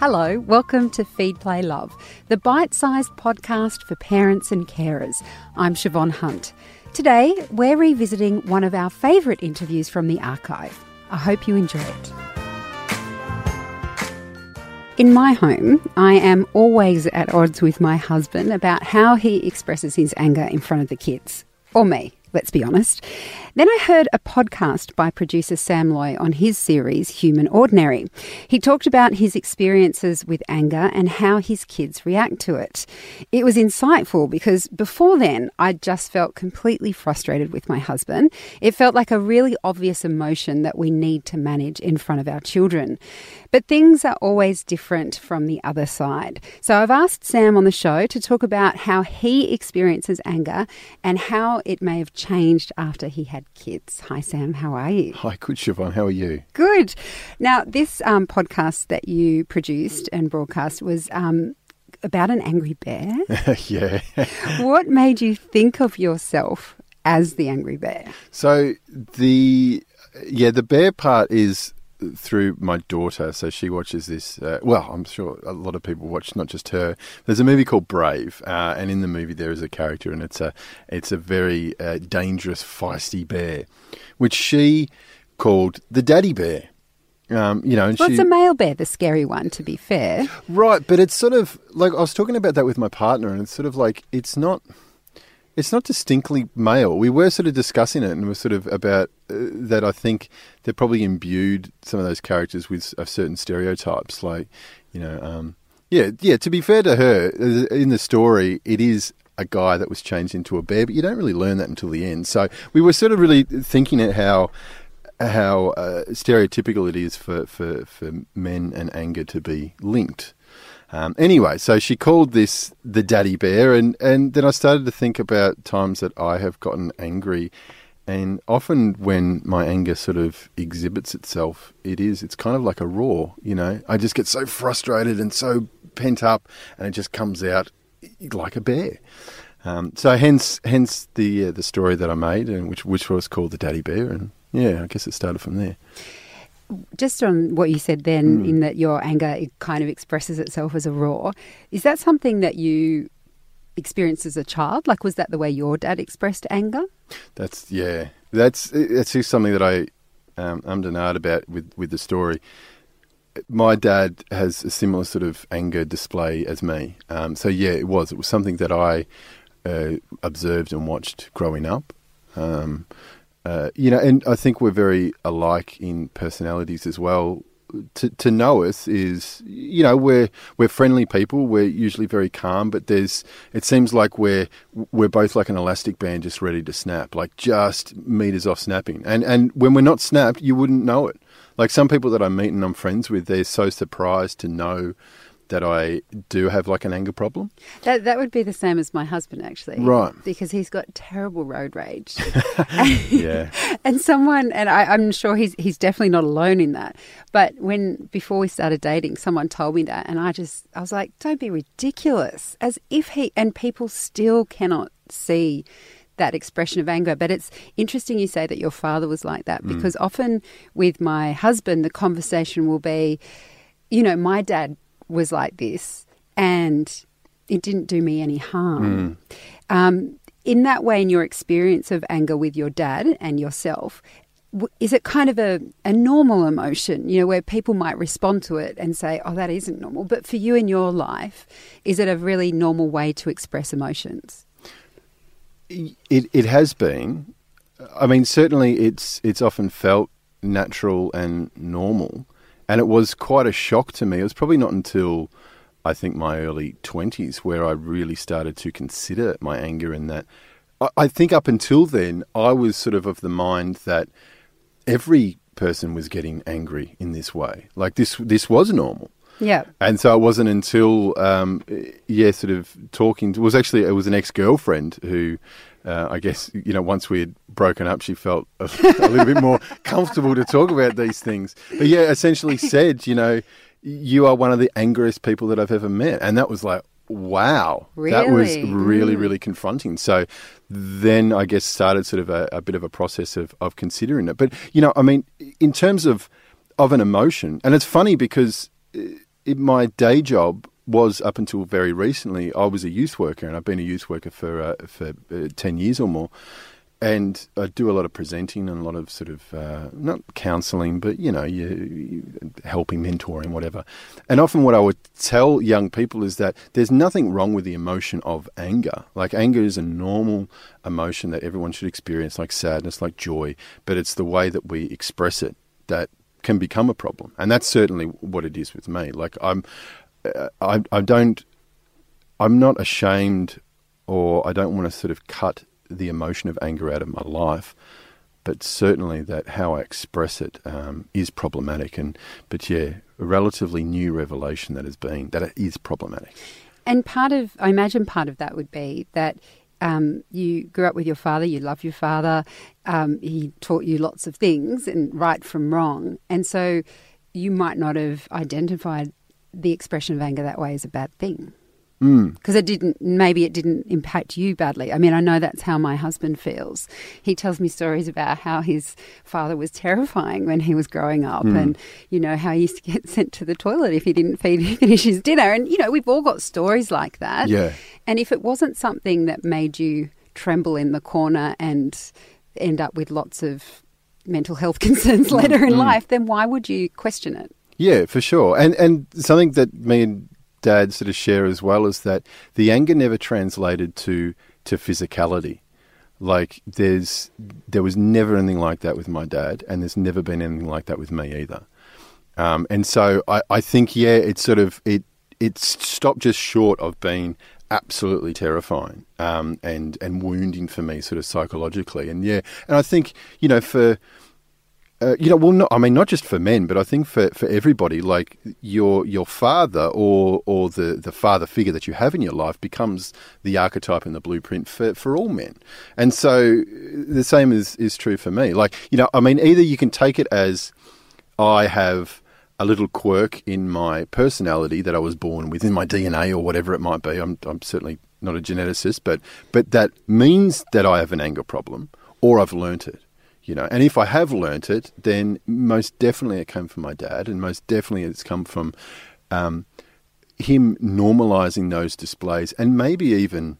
Hello, welcome to Feed Play Love, the bite sized podcast for parents and carers. I'm Siobhan Hunt. Today, we're revisiting one of our favourite interviews from the archive. I hope you enjoy it. In my home, I am always at odds with my husband about how he expresses his anger in front of the kids, or me let's be honest. Then I heard a podcast by producer Sam Loy on his series Human Ordinary. He talked about his experiences with anger and how his kids react to it. It was insightful because before then I just felt completely frustrated with my husband. It felt like a really obvious emotion that we need to manage in front of our children. But things are always different from the other side. So I've asked Sam on the show to talk about how he experiences anger and how it may have changed after he had kids. Hi, Sam. How are you? Hi, good, Siobhan. How are you? Good. Now, this um, podcast that you produced and broadcast was um, about an angry bear. yeah. what made you think of yourself as the angry bear? So the yeah, the bear part is through my daughter. So she watches this. Uh, well, I'm sure a lot of people watch, not just her. There's a movie called Brave, uh, and in the movie there is a character, and it's a it's a very uh, dangerous, feisty bear, which she called the daddy bear. Um, you know, and well, she, it's a male bear, the scary one, to be fair. Right, but it's sort of like I was talking about that with my partner, and it's sort of like it's not it's not distinctly male. We were sort of discussing it, and we're sort of about uh, that. I think they're probably imbued some of those characters with uh, certain stereotypes, like you know, um, yeah, yeah. To be fair to her, uh, in the story, it is a guy that was changed into a bear, but you don't really learn that until the end. So we were sort of really thinking at how how uh, stereotypical it is for, for, for men and anger to be linked. Um, anyway, so she called this the daddy bear, and, and then I started to think about times that I have gotten angry. And often when my anger sort of exhibits itself, it is, it's kind of like a roar, you know. I just get so frustrated and so pent up, and it just comes out like a bear. Um, so hence, hence the uh, the story that I made, and which which was called the Daddy Bear, and yeah, I guess it started from there just on what you said then, mm. in that your anger it kind of expresses itself as a roar, is that something that you experienced as a child? Like, was that the way your dad expressed anger? That's yeah. That's that's just something that I um, am denied about with with the story. My dad has a similar sort of anger display as me. Um, so yeah, it was. It was something that I uh, observed and watched growing up. Um, uh, you know, and I think we're very alike in personalities as well. To to know us is, you know, we're we're friendly people. We're usually very calm, but there's it seems like we're we're both like an elastic band, just ready to snap, like just meters off snapping. And and when we're not snapped, you wouldn't know it. Like some people that I meet and I'm friends with, they're so surprised to know that I do have like an anger problem. That that would be the same as my husband actually. Right. Because he's got terrible road rage. yeah. and someone and I, I'm sure he's he's definitely not alone in that. But when before we started dating, someone told me that and I just I was like, Don't be ridiculous. As if he and people still cannot see that expression of anger. But it's interesting you say that your father was like that mm. because mm. often with my husband, the conversation will be, you know, my dad was like this, and it didn't do me any harm. Mm. Um, in that way, in your experience of anger with your dad and yourself, is it kind of a, a normal emotion, you know, where people might respond to it and say, oh, that isn't normal? But for you in your life, is it a really normal way to express emotions? It, it has been. I mean, certainly it's, it's often felt natural and normal. And it was quite a shock to me. It was probably not until I think my early 20s where I really started to consider my anger and that. I think up until then, I was sort of of the mind that every person was getting angry in this way. Like this, this was normal. Yeah. And so it wasn't until, um, yeah, sort of talking. To, it was actually it was an ex girlfriend who uh, I guess you know once we had broken up, she felt a, a little bit more comfortable to talk about these things. But yeah, essentially said, you know, you are one of the angriest people that I've ever met, and that was like, wow, really? that was really mm. really confronting. So then I guess started sort of a, a bit of a process of of considering it. But you know, I mean, in terms of of an emotion, and it's funny because in my day job was up until very recently. I was a youth worker, and I've been a youth worker for uh, for uh, ten years or more. And I do a lot of presenting and a lot of sort of uh, not counselling, but you know, you, you helping, mentoring, whatever. And often, what I would tell young people is that there's nothing wrong with the emotion of anger. Like anger is a normal emotion that everyone should experience, like sadness, like joy. But it's the way that we express it that can become a problem, and that's certainly what it is with me. Like I'm, I, I don't, I'm not ashamed, or I don't want to sort of cut the emotion of anger out of my life, but certainly that how I express it um, is problematic. And but yeah, a relatively new revelation that has been that it is problematic. And part of, I imagine, part of that would be that um, you grew up with your father, you love your father, um, he taught you lots of things and right from wrong, and so you might not have identified the expression of anger that way is a bad thing. Mm. because it didn't maybe it didn't impact you badly i mean i know that's how my husband feels he tells me stories about how his father was terrifying when he was growing up Mm. and you know how he used to get sent to the toilet if he didn't feed finish his dinner and you know we've all got stories like that Yeah. and if it wasn't something that made you tremble in the corner and end up with lots of mental health concerns later in Mm. life then why would you question it Yeah, for sure. And and something that me and Dad sort of share as well is that the anger never translated to to physicality. Like there's there was never anything like that with my dad, and there's never been anything like that with me either. Um, and so I, I think yeah, it's sort of it it's stopped just short of being absolutely terrifying um, and and wounding for me sort of psychologically. And yeah, and I think you know for uh, you know, well, not, I mean, not just for men, but I think for, for everybody, like your your father or or the, the father figure that you have in your life becomes the archetype and the blueprint for, for all men. And so the same is, is true for me. Like, you know, I mean, either you can take it as I have a little quirk in my personality that I was born with, in my DNA or whatever it might be. I'm, I'm certainly not a geneticist, but, but that means that I have an anger problem or I've learnt it you know and if i have learnt it then most definitely it came from my dad and most definitely it's come from um, him normalizing those displays and maybe even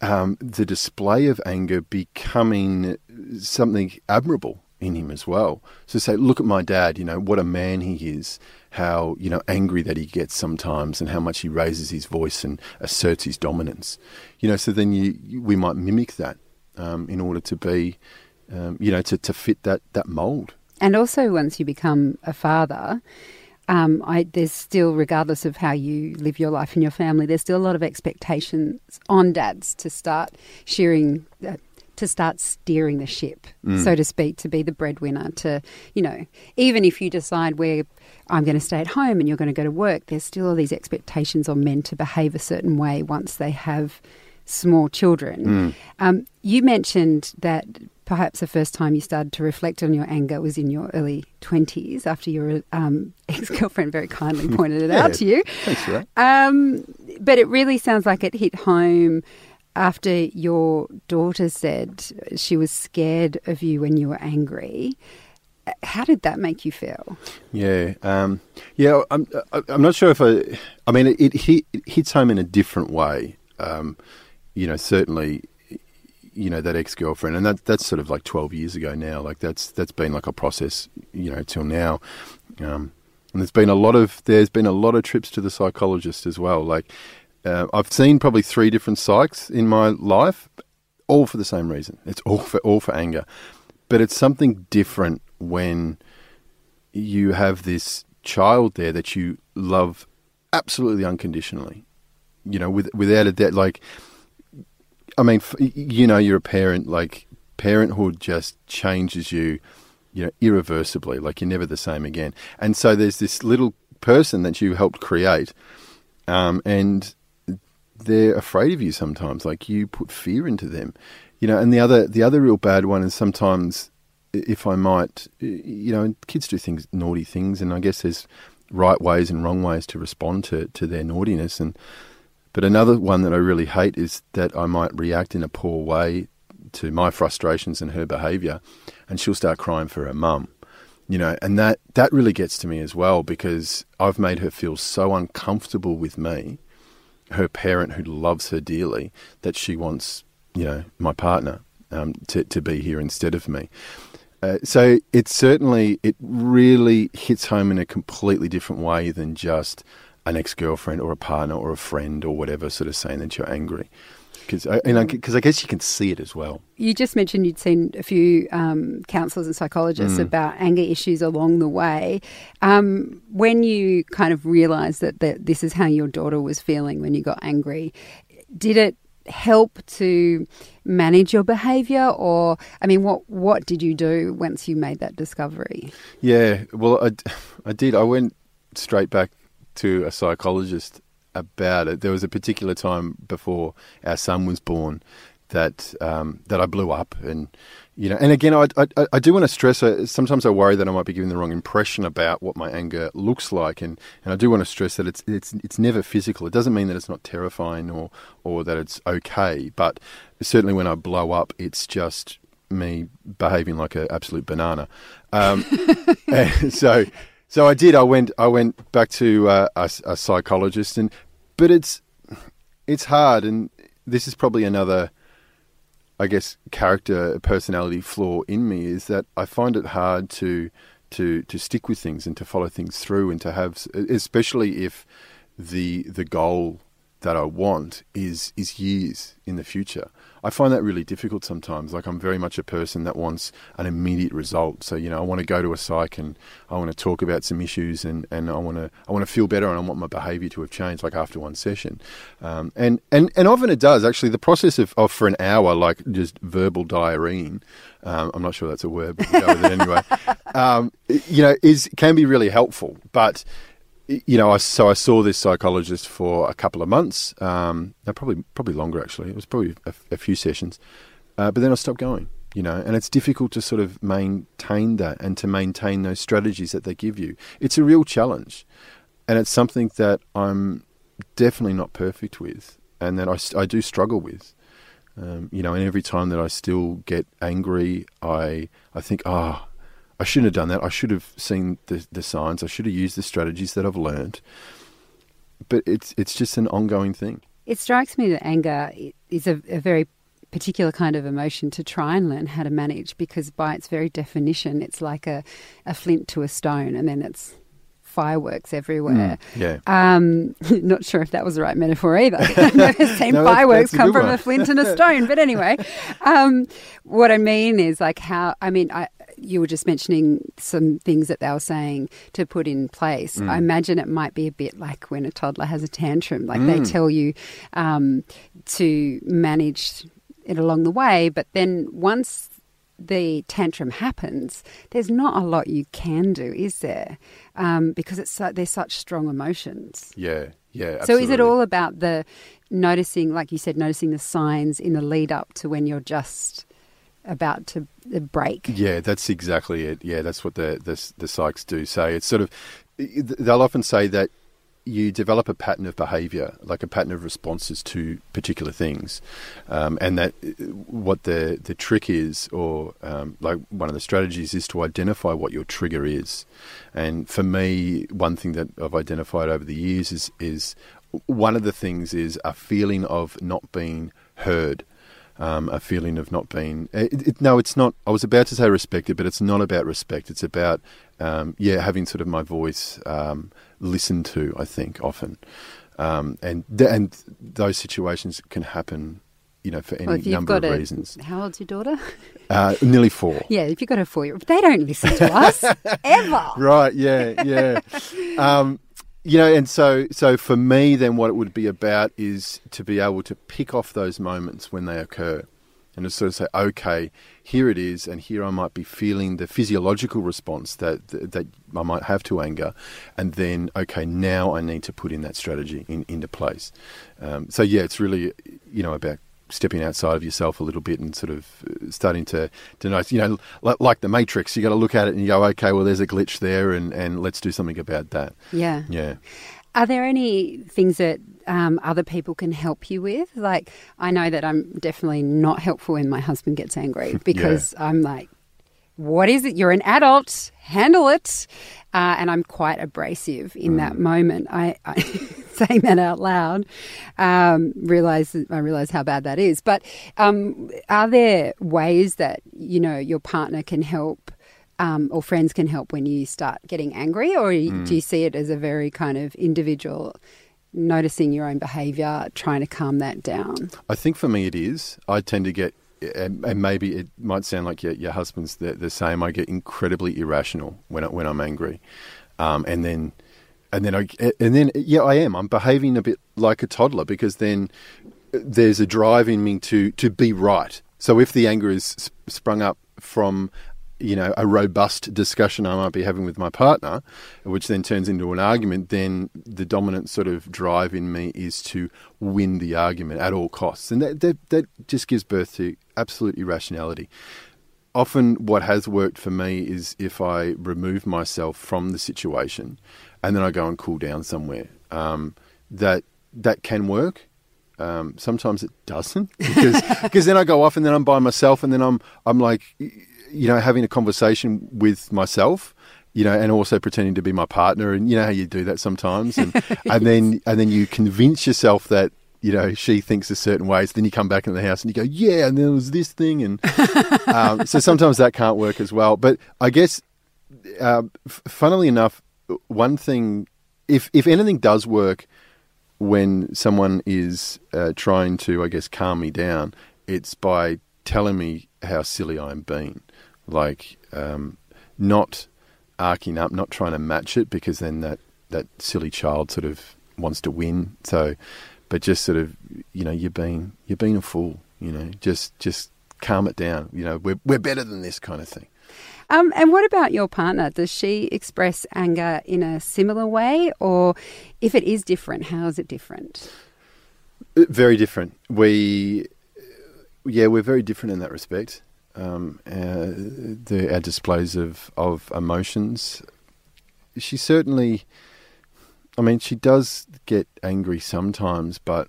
um, the display of anger becoming something admirable in him as well. So say look at my dad you know what a man he is how you know angry that he gets sometimes and how much he raises his voice and asserts his dominance. You know so then you, we might mimic that um, in order to be, um, you know, to, to fit that, that mold. And also, once you become a father, um, I, there's still, regardless of how you live your life and your family, there's still a lot of expectations on dads to start shearing, uh, to start steering the ship, so to speak, to be the breadwinner. To you know, even if you decide where I'm going to stay at home and you're going to go to work, there's still all these expectations on men to behave a certain way once they have small children. Um, you mentioned that perhaps the first time you started to reflect on your anger was in your early 20s after your um, ex girlfriend very kindly pointed it out to you. Thanks for that. Um, but it really sounds like it hit home after your daughter said she was scared of you when you were angry. How did that make you feel? Yeah, um, yeah. I'm, I'm not sure if I. I mean, it, it, hit, it hits home in a different way. Um, you know, certainly, you know that ex girlfriend, and that that's sort of like 12 years ago now. Like that's that's been like a process, you know, till now. Um, and there's been a lot of there's been a lot of trips to the psychologist as well. Like uh, I've seen probably three different psychs in my life, all for the same reason. It's all for all for anger, but it's something different when you have this child there that you love absolutely unconditionally. You know, with, without a doubt, like, I mean, you know, you're a parent, like, parenthood just changes you, you know, irreversibly. Like, you're never the same again. And so there's this little person that you helped create, um, and they're afraid of you sometimes. Like, you put fear into them. You know, and the other the other real bad one is sometimes if I might, you know, kids do things, naughty things, and I guess there's right ways and wrong ways to respond to, to their naughtiness. And but another one that I really hate is that I might react in a poor way to my frustrations and her behaviour, and she'll start crying for her mum. you know, and that that really gets to me as well because I've made her feel so uncomfortable with me, her parent who loves her dearly, that she wants, you know, my partner um, to to be here instead of me. Uh, so it certainly it really hits home in a completely different way than just an ex girlfriend or a partner or a friend or whatever sort of saying that you're angry because I, you know, cause I guess you can see it as well. You just mentioned you'd seen a few um, counsellors and psychologists mm. about anger issues along the way. Um, when you kind of realised that, that this is how your daughter was feeling when you got angry, did it help to manage your behavior or i mean what what did you do once you made that discovery yeah well i, I did i went straight back to a psychologist about it. There was a particular time before our son was born that um, that I blew up, and you know, and again, I I, I do want to stress. Uh, sometimes I worry that I might be giving the wrong impression about what my anger looks like, and, and I do want to stress that it's it's it's never physical. It doesn't mean that it's not terrifying or or that it's okay, but certainly when I blow up, it's just me behaving like an absolute banana. Um, so so I did. I went. I went back to uh, a, a, psychologist, and but it's it's hard, and this is probably another, I guess, character personality flaw in me is that I find it hard to to to stick with things and to follow things through, and to have, especially if the the goal that I want is is years in the future. I find that really difficult sometimes. Like I'm very much a person that wants an immediate result. So you know, I want to go to a psych and I want to talk about some issues and, and I want to I want to feel better and I want my behaviour to have changed like after one session. Um, and and and often it does actually. The process of, of for an hour, like just verbal diarrhea. Um, I'm not sure that's a word, but we'll go with it anyway. Um, you know, is can be really helpful, but you know, I, so I saw this psychologist for a couple of months. Um, no, probably probably longer actually. It was probably a, a few sessions, uh, but then I stopped going. You know, and it's difficult to sort of maintain that and to maintain those strategies that they give you. It's a real challenge, and it's something that I'm definitely not perfect with, and that I, I do struggle with. Um, you know, and every time that I still get angry, I I think, ah, oh, I shouldn't have done that. I should have seen the, the signs. I should have used the strategies that I've learned. But it's it's just an ongoing thing. It strikes me that anger is a, a very particular kind of emotion to try and learn how to manage because by its very definition it's like a, a flint to a stone and then it's fireworks everywhere. Mm, yeah. Um, not sure if that was the right metaphor either. I've never seen no, fireworks come from one. a flint and a stone. But anyway, um, what I mean is like how, I mean, I, you were just mentioning some things that they were saying to put in place. Mm. I imagine it might be a bit like when a toddler has a tantrum, like mm. they tell you um, to manage it along the way, but then once the tantrum happens, there's not a lot you can do, is there? Um, because it's so, they're such strong emotions. Yeah, yeah. Absolutely. So is it all about the noticing, like you said, noticing the signs in the lead up to when you're just about to break. Yeah, that's exactly it. Yeah, that's what the the, the psychs do say. It's sort of they'll often say that you develop a pattern of behavior, like a pattern of responses to particular things, um, and that uh, what the the trick is, or um, like one of the strategies, is to identify what your trigger is. And for me, one thing that I've identified over the years is is one of the things is a feeling of not being heard um, a feeling of not being. It, it, no, it's not. I was about to say respected, but it's not about respect. It's about um, yeah, having sort of my voice um, listened to. I think often, um, and th- and those situations can happen. You know, for any well, number of a, reasons. How old's your daughter? Uh, nearly four. Yeah, if you've got a four year old, they don't listen to us ever. Right, yeah, yeah. Um, you know, and so so for me, then what it would be about is to be able to pick off those moments when they occur, and to sort of say, okay, here it is, and here I might be feeling the physiological response that that I might have to anger, and then okay, now I need to put in that strategy in, into place. Um, so yeah, it's really you know about stepping outside of yourself a little bit and sort of uh, starting to, to notice, you know, like, like the Matrix, you got to look at it and you go, okay, well, there's a glitch there and, and let's do something about that. Yeah. Yeah. Are there any things that um, other people can help you with? Like, I know that I'm definitely not helpful when my husband gets angry because yeah. I'm like, what is it? You're an adult, handle it. Uh, and I'm quite abrasive in mm. that moment. I, I saying that out loud, um, realize I realize how bad that is. But um, are there ways that you know your partner can help? Um, or friends can help when you start getting angry, or mm. do you see it as a very kind of individual noticing your own behaviour, trying to calm that down? I think for me it is. I tend to get, and, maybe it might sound like your, your husband's the, the, same. I get incredibly irrational when I, when I'm angry, um, and then and then I and then yeah, I am. I'm behaving a bit like a toddler because then there's a drive in me to to be right. So if the anger is sprung up from you know, a robust discussion I might be having with my partner, which then turns into an argument, then the dominant sort of drive in me is to win the argument at all costs. And that, that, that just gives birth to absolute irrationality. Often, what has worked for me is if I remove myself from the situation and then I go and cool down somewhere. Um, that that can work. Um, sometimes it doesn't because because then I go off and then I'm by myself and then I'm I'm like you know, having a conversation with myself, you know, and also pretending to be my partner, and you know how you do that sometimes, and yes. and then and then you convince yourself that you know she thinks a certain way. So then you come back into the house and you go, yeah, and there was this thing, and um, so sometimes that can't work as well. But I guess, uh, f- funnily enough, one thing, if if anything does work when someone is uh, trying to, I guess, calm me down, it's by telling me how silly I'm being like um, not arcing up, not trying to match it because then that, that silly child sort of wants to win. So, but just sort of, you know, you're being you're being a fool. You know, just just calm it down. You know, we're we're better than this kind of thing. Um, and what about your partner? Does she express anger in a similar way, or if it is different, how is it different? Uh, very different. We, yeah, we're very different in that respect um, uh, the, our displays of, of emotions. She certainly, I mean, she does get angry sometimes, but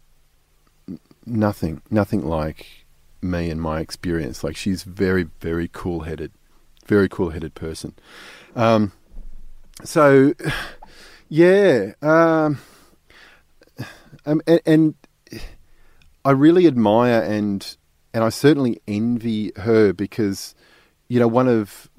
nothing, nothing like me and my experience. Like she's very, very cool headed, very cool headed person. Um, so, yeah, um, um, and, and I really admire and and I certainly envy her because, you know, one of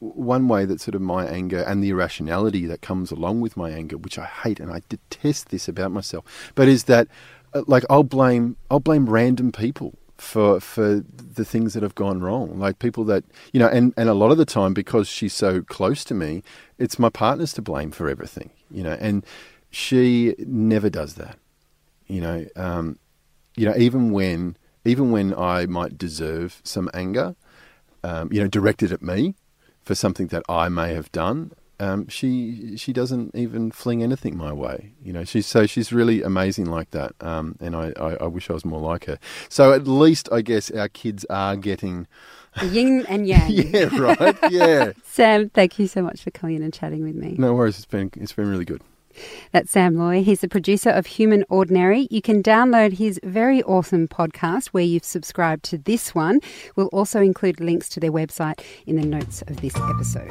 one way that sort of my anger and the irrationality that comes along with my anger, which I hate and I detest this about myself, but is that uh, like I'll blame I'll blame random people for for the things that have gone wrong. Like people that you know, and and a lot of the time because she's so close to me, it's my partner's to blame for everything. You know, and she never does that. You know, um, you know, even when even when I might deserve some anger, um, you know, directed at me for something that I may have done, um, she she doesn't even fling anything my way. You know, she's so she's really amazing like that, um, and I, I, I, wish I was more like her. So at least I guess our kids are getting. The yin and yang. yeah, right. Yeah. Sam, thank you so much for coming in and chatting with me. No worries. It's been it's been really good. That's Sam Loy. He's the producer of Human Ordinary. You can download his very awesome podcast where you've subscribed to this one. We'll also include links to their website in the notes of this episode.